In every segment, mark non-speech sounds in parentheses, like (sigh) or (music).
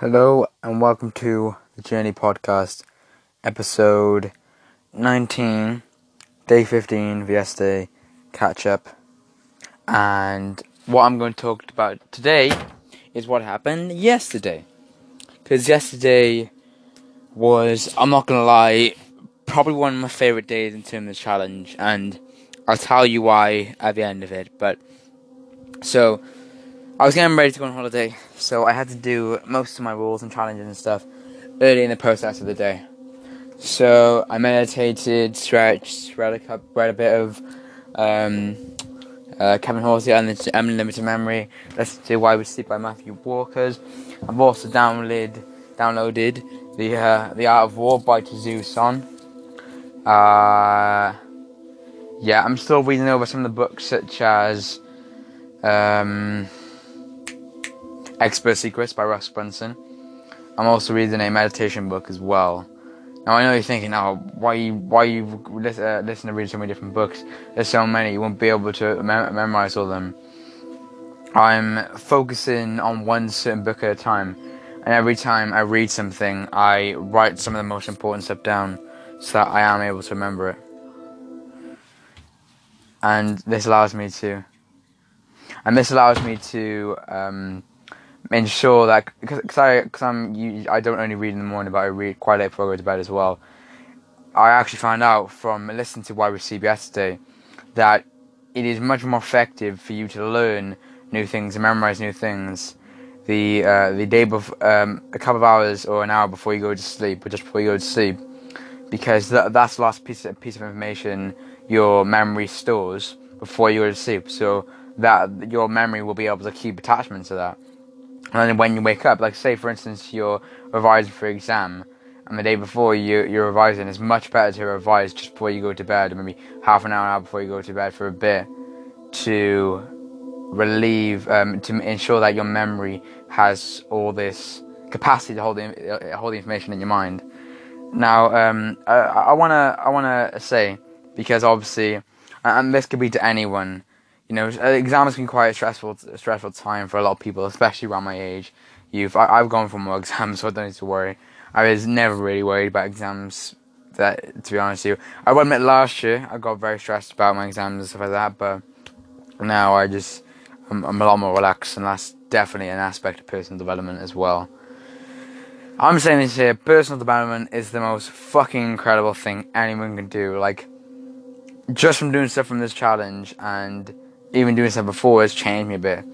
Hello and welcome to the Journey Podcast, episode 19, day 15 of yesterday, catch up. And what I'm going to talk about today is what happened yesterday. Because yesterday was, I'm not going to lie, probably one of my favourite days in terms of the challenge. And I'll tell you why at the end of it. But so I was getting ready to go on holiday, so I had to do most of my rules and challenges and stuff early in the process of the day. So I meditated, stretched, read a, read a bit of um, uh, Kevin Horsley and the Unlimited Memory, listened to Why We Sleep by Matthew Walkers. I've also downloaded downloaded the uh, the Art of War by Tzu Son. Uh, yeah, I'm still reading over some of the books such as. Um, Expert Secrets by Russ Brunson. I'm also reading a meditation book as well. Now I know you're thinking, oh, why you why you listen, uh, listen to read so many different books? There's so many, you won't be able to mem- memorize all them. I'm focusing on one certain book at a time, and every time I read something, I write some of the most important stuff down, so that I am able to remember it. And this allows me to, and this allows me to um, ensure that because I because I'm I don't only read in the morning, but I read quite late before I go to bed as well. I actually found out from listening to Why We Sleep yesterday that it is much more effective for you to learn new things and memorize new things the uh, the day before um, a couple of hours or an hour before you go to sleep, or just before you go to sleep, because th- that's the last piece of, piece of information your memory stores before you go to sleep. So that your memory will be able to keep attachment to that. And then when you wake up, like say for instance you're revising for exam, and the day before you you're revising, it's much better to revise just before you go to bed, maybe half an hour, an hour before you go to bed for a bit, to relieve um, to ensure that your memory has all this capacity to hold the hold the information in your mind. Now, um, I, I wanna I wanna say because obviously, and this could be to anyone you know, uh, exams can be quite a stressful, stressful time for a lot of people, especially around my age. You've, I, have gone for more (laughs) exams, so I don't need to worry. I was never really worried about exams. That, to be honest with you, I will admit last year I got very stressed about my exams and stuff like that, but now I just, I'm, I'm a lot more relaxed, and that's definitely an aspect of personal development as well. I'm saying this here, personal development is the most fucking incredible thing anyone can do. Like, just from doing stuff from this challenge and even doing stuff before has changed me a bit.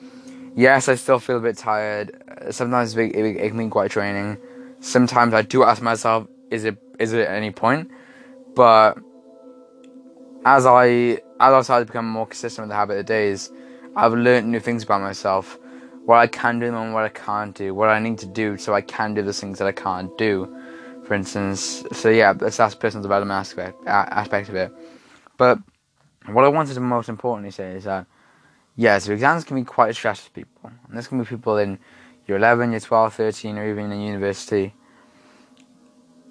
Yes, I still feel a bit tired. Sometimes it, it, it can be quite draining. Sometimes I do ask myself, is it is it at any point? But as I as I started to become more consistent with the habit of days, I've learned new things about myself. What I can do and what I can't do. What I need to do so I can do the things that I can't do. For instance, so yeah, that's that's personal development aspect aspect of it. But what I wanted to most importantly say is that, yeah, so exams can be quite a stress for people. And this can be people in year 11, year 12, 13, or even in university.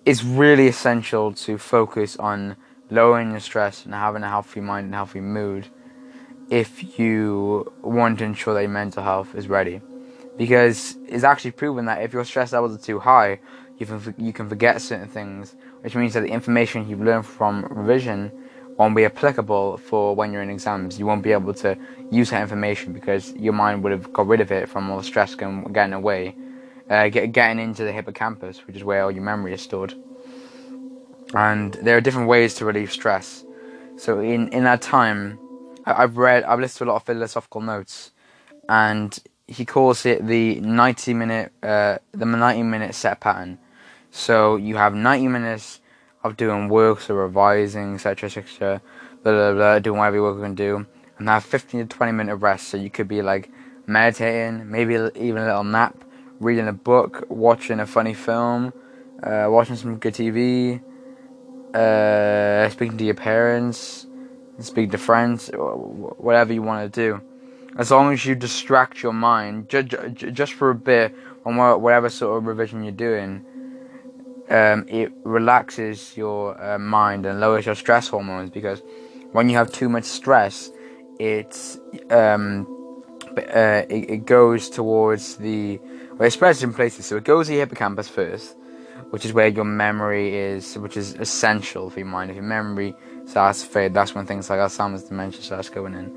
It's really essential to focus on lowering your stress and having a healthy mind and healthy mood if you want to ensure that your mental health is ready. Because it's actually proven that if your stress levels are too high, you can, you can forget certain things, which means that the information you've learned from revision won't be applicable for when you're in exams. You won't be able to use that information because your mind would have got rid of it from all the stress and getting away, uh, get, getting into the hippocampus, which is where all your memory is stored. And there are different ways to relieve stress. So in, in that time, I, I've read, I've listened to a lot of philosophical notes, and he calls it the 90 minute, uh, the 90 minute set pattern. So you have 90 minutes of doing works or revising, etc., etc., blah, blah, blah, doing whatever going to do, and have 15 to 20 minute rest. So you could be like meditating, maybe even a little nap, reading a book, watching a funny film, uh, watching some good TV, uh, speaking to your parents, speaking to friends, whatever you want to do. As long as you distract your mind, just, just for a bit on whatever sort of revision you're doing, um, it relaxes your uh, mind and lowers your stress hormones because when you have too much stress, it um, uh, it, it goes towards the well, it spreads in places. So it goes to the hippocampus first, which is where your memory is, which is essential for your mind. If your memory starts to fade, that's when things like Alzheimer's dementia starts going in.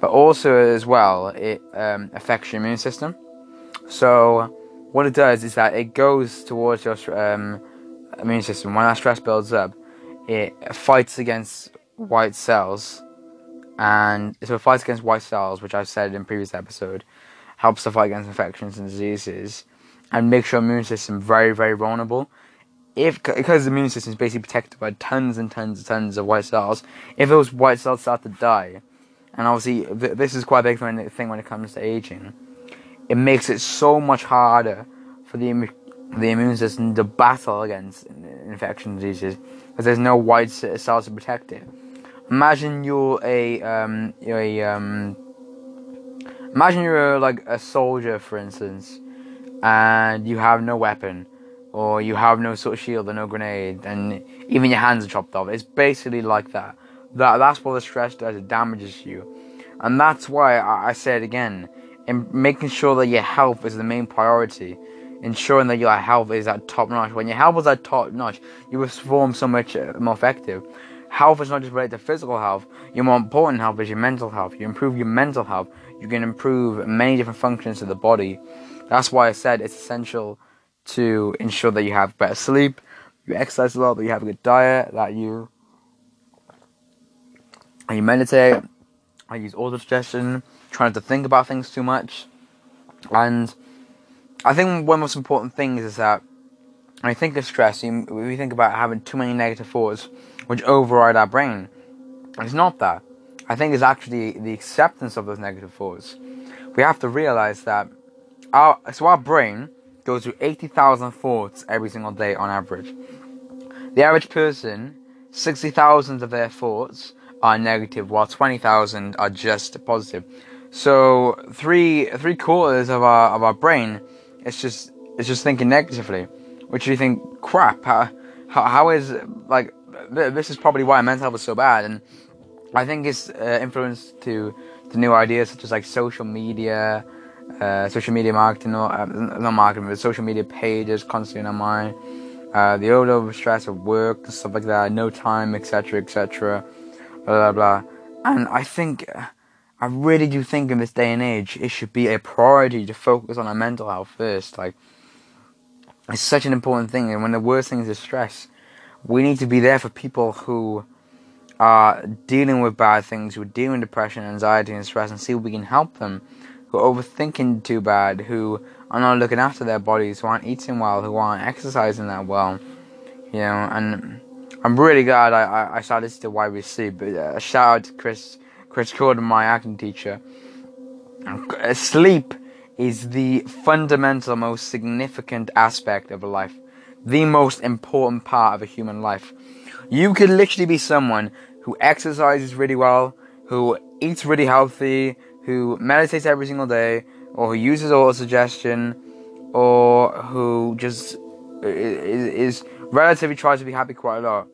But also as well, it um, affects your immune system. So what it does is that it goes towards your um, immune system. When that stress builds up, it fights against white cells, and so it fights against white cells, which I've said in previous episode, helps to fight against infections and diseases, and makes your immune system very, very vulnerable. If because the immune system is basically protected by tons and tons and tons of white cells, if those white cells start to die, and obviously this is quite a big thing when it comes to aging, it makes it so much harder for the the immune system to battle against infection diseases because there's no white cells to protect it. Imagine you're a um, you're a um, imagine you're like a soldier, for instance, and you have no weapon, or you have no sort of shield or no grenade, and even your hands are chopped off. It's basically like that. That that's what the stress does. It damages you, and that's why I, I said again, in making sure that your health is the main priority ensuring that your health is at top notch. When your health is at top notch, you will perform so much uh, more effective. Health is not just related to physical health. Your more important health is your mental health. You improve your mental health, you can improve many different functions of the body. That's why I said it's essential to ensure that you have better sleep, you exercise a lot, that you have a good diet, that you and you meditate. I use auto suggestion, trying to think about things too much, and I think one of the most important things is that when we think of stress, we think about having too many negative thoughts which override our brain. It's not that. I think it's actually the acceptance of those negative thoughts. We have to realize that our so our brain goes through 80,000 thoughts every single day on average. The average person, 60,000 of their thoughts are negative, while 20,000 are just positive. So three three quarters of our of our brain it's just it's just thinking negatively, which you think crap. How how, how is like this is probably why mental health is so bad, and I think it's uh, influenced to the new ideas such as like social media, uh, social media marketing, or uh, not marketing, but social media pages constantly in our mind. Uh, the overload of stress of work and stuff like that, no time, etc., etc., blah blah blah. And I think I really do think in this day and age it should be a priority to focus on our mental health first. Like it's such an important thing, and when the worst thing is stress, we need to be there for people who are dealing with bad things, who are dealing with depression, anxiety, and stress, and see if we can help them. Who are overthinking too bad, who are not looking after their bodies, who aren't eating well, who aren't exercising that well, you know. And I'm really glad I, I, started to Why We Sleep. But uh, shout out to Chris Chris Gordon, my acting teacher. Sleep is the fundamental, most significant aspect of a life, the most important part of a human life. You could literally be someone who exercises really well, who eats really healthy, who meditates every single day, or who uses auto suggestion, or who just is, is relatively tries to be happy quite a lot.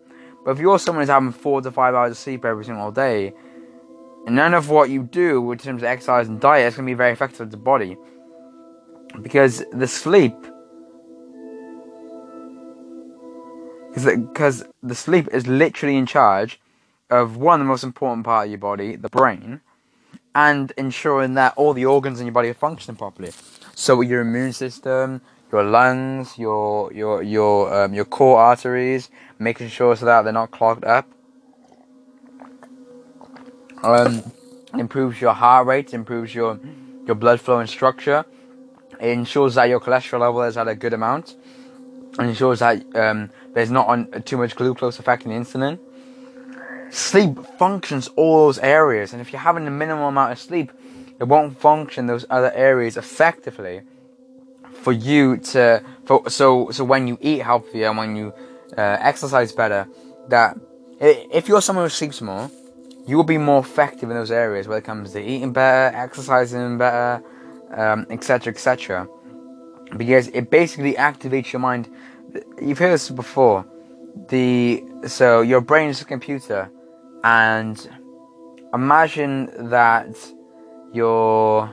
But if you're someone who's having four to five hours of sleep every single day, none of what you do in terms of exercise and diet is going to be very effective to the body. Because the sleep, because the sleep is literally in charge of one of the most important part of your body, the brain, and ensuring that all the organs in your body are functioning properly. So your immune system, your lungs, your your your um, your core arteries, making sure so that they're not clogged up, um, improves your heart rate, improves your your blood flow and structure. It ensures that your cholesterol level is at a good amount. and ensures that um, there's not on, too much glucose affecting insulin. Sleep functions all those areas, and if you're having a minimal amount of sleep, it won't function those other areas effectively for you to. For, so so when you eat healthier and when you uh, exercise better, that if you're someone who sleeps more, you will be more effective in those areas when it comes to eating better, exercising better, etc., um, etc. because it basically activates your mind. You've heard this before. The so your brain is a computer, and imagine that your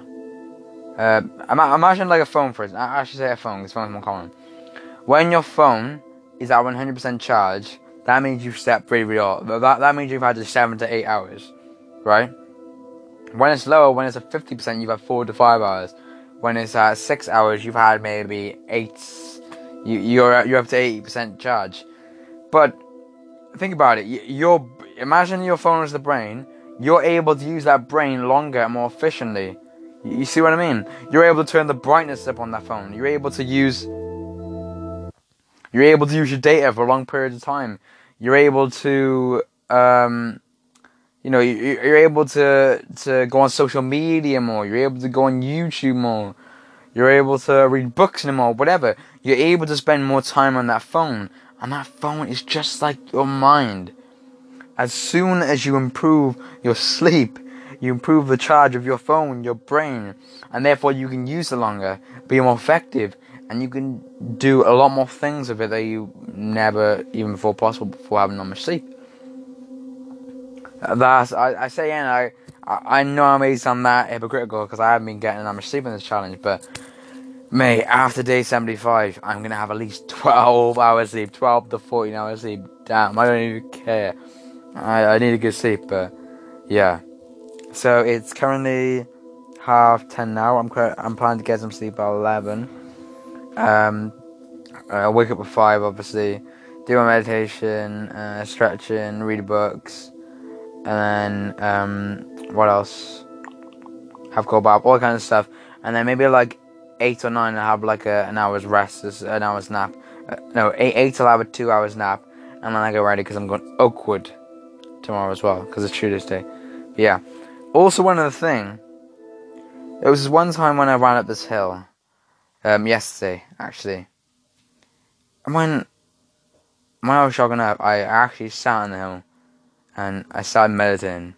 Uh, imagine like a phone for instance. I should say a phone because phone's more common. When your phone is at 100% charge, that means you've slept pretty real. That, that means you've had 7 to 8 hours, right? When it's lower, when it's at 50%, you've had 4 to 5 hours. When it's at 6 hours, you've had maybe 8, you, you're, you're up to 80% charge. But think about it. You're, imagine your phone is the brain. You're able to use that brain longer and more efficiently. You see what I mean? You're able to turn the brightness up on that phone. You're able to use you're able to use your data for long periods of time. You're able to um, you know, you're able to to go on social media more. You're able to go on YouTube more. You're able to read books more, whatever. You're able to spend more time on that phone. And that phone is just like your mind. As soon as you improve your sleep, you improve the charge of your phone, your brain, and therefore you can use it longer, be more effective, and you can do a lot more things with it that you never even thought possible before having not much sleep. That's I, I say, and I I know I may sound that hypocritical because I haven't been getting that much sleep in this challenge, but mate, after day seventy five, I'm gonna have at least twelve hours sleep, twelve to fourteen hours sleep. Damn, I don't even care. I I need a good sleep, but yeah. So it's currently half ten now. I'm I'm planning to get some sleep at eleven. Um, I wake up at five, obviously. Do my meditation, uh, stretching, read books, and then um, what else? Have cold bath, all kinds of stuff, and then maybe like eight or nine, I have like a, an hour's rest, an hour's nap. Uh, no, eight, eight till I have a two hours nap, and then I get ready because I'm going Oakwood tomorrow as well because it's Tuesday. Day. But yeah. Also, one other thing. There was one time when I ran up this hill um, yesterday, actually. And when, when I was jogging up, I actually sat on the hill and I started meditating.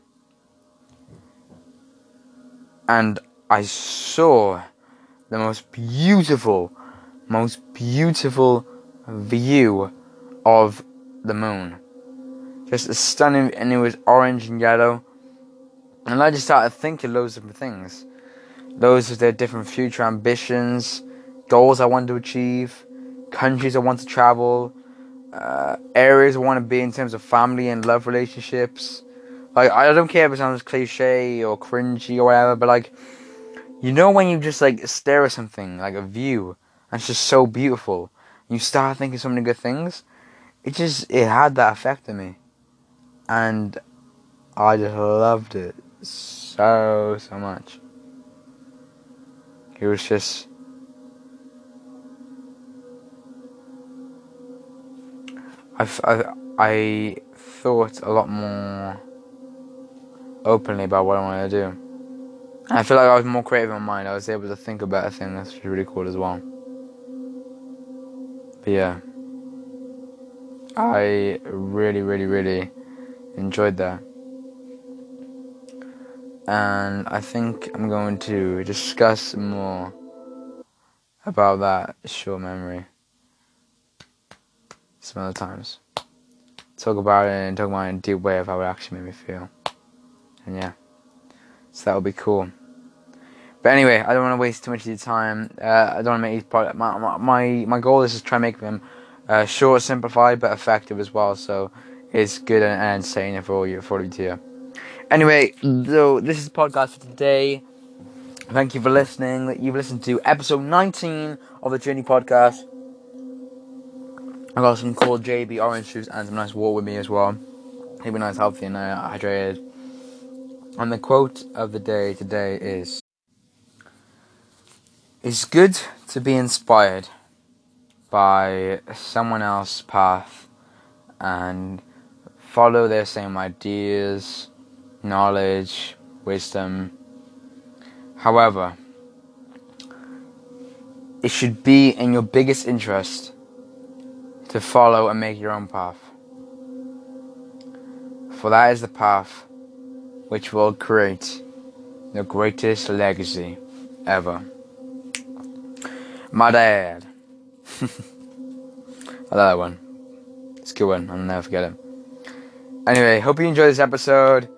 And I saw the most beautiful, most beautiful view of the moon. Just stunning, and it was orange and yellow. And I just started thinking loads of things. Those are their different future ambitions, goals I want to achieve, countries I want to travel, uh, areas I want to be in terms of family and love relationships. Like I don't care if it sounds cliche or cringy or whatever, but like you know when you just like stare at something like a view and it's just so beautiful, you start thinking so many good things. It just it had that effect on me, and I just loved it so so much. It was just I've, I, I thought a lot more openly about what I wanted to do. I feel like I was more creative in my mind. I was able to think better things, which is really cool as well. But yeah, I really, really, really enjoyed that. And I think I'm going to discuss more about that short memory some other times. Talk about it and talk about it in a deep way of how it actually made me feel. And yeah, so that would be cool. But anyway, I don't want to waste too much of your time. Uh, I don't want to make these part. My, my my goal is to try and make them uh, short, simplified, but effective as well. So it's good and, and insane for all you for all you to. Anyway, so this is the podcast for today. Thank you for listening. You've listened to episode 19 of the Journey Podcast. I got some cool JB orange juice and some nice water with me as well. Keep me nice, healthy, and uh, hydrated. And the quote of the day today is It's good to be inspired by someone else's path and follow their same ideas, knowledge, wisdom. However, it should be in your biggest interest to follow and make your own path. For that is the path which will create the greatest legacy ever. My dad. (laughs) I love that one. It's a good one. I'll never forget it. Anyway, hope you enjoyed this episode.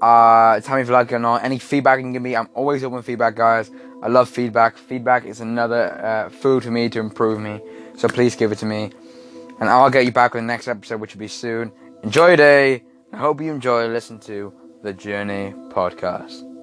Uh, tell me if you like it or not. Any feedback you can give me, I'm always open feedback, guys. I love feedback. Feedback is another uh, food for me to improve me. So please give it to me. And I'll get you back with the next episode, which will be soon. Enjoy your day. I hope you enjoy listening to the Journey podcast.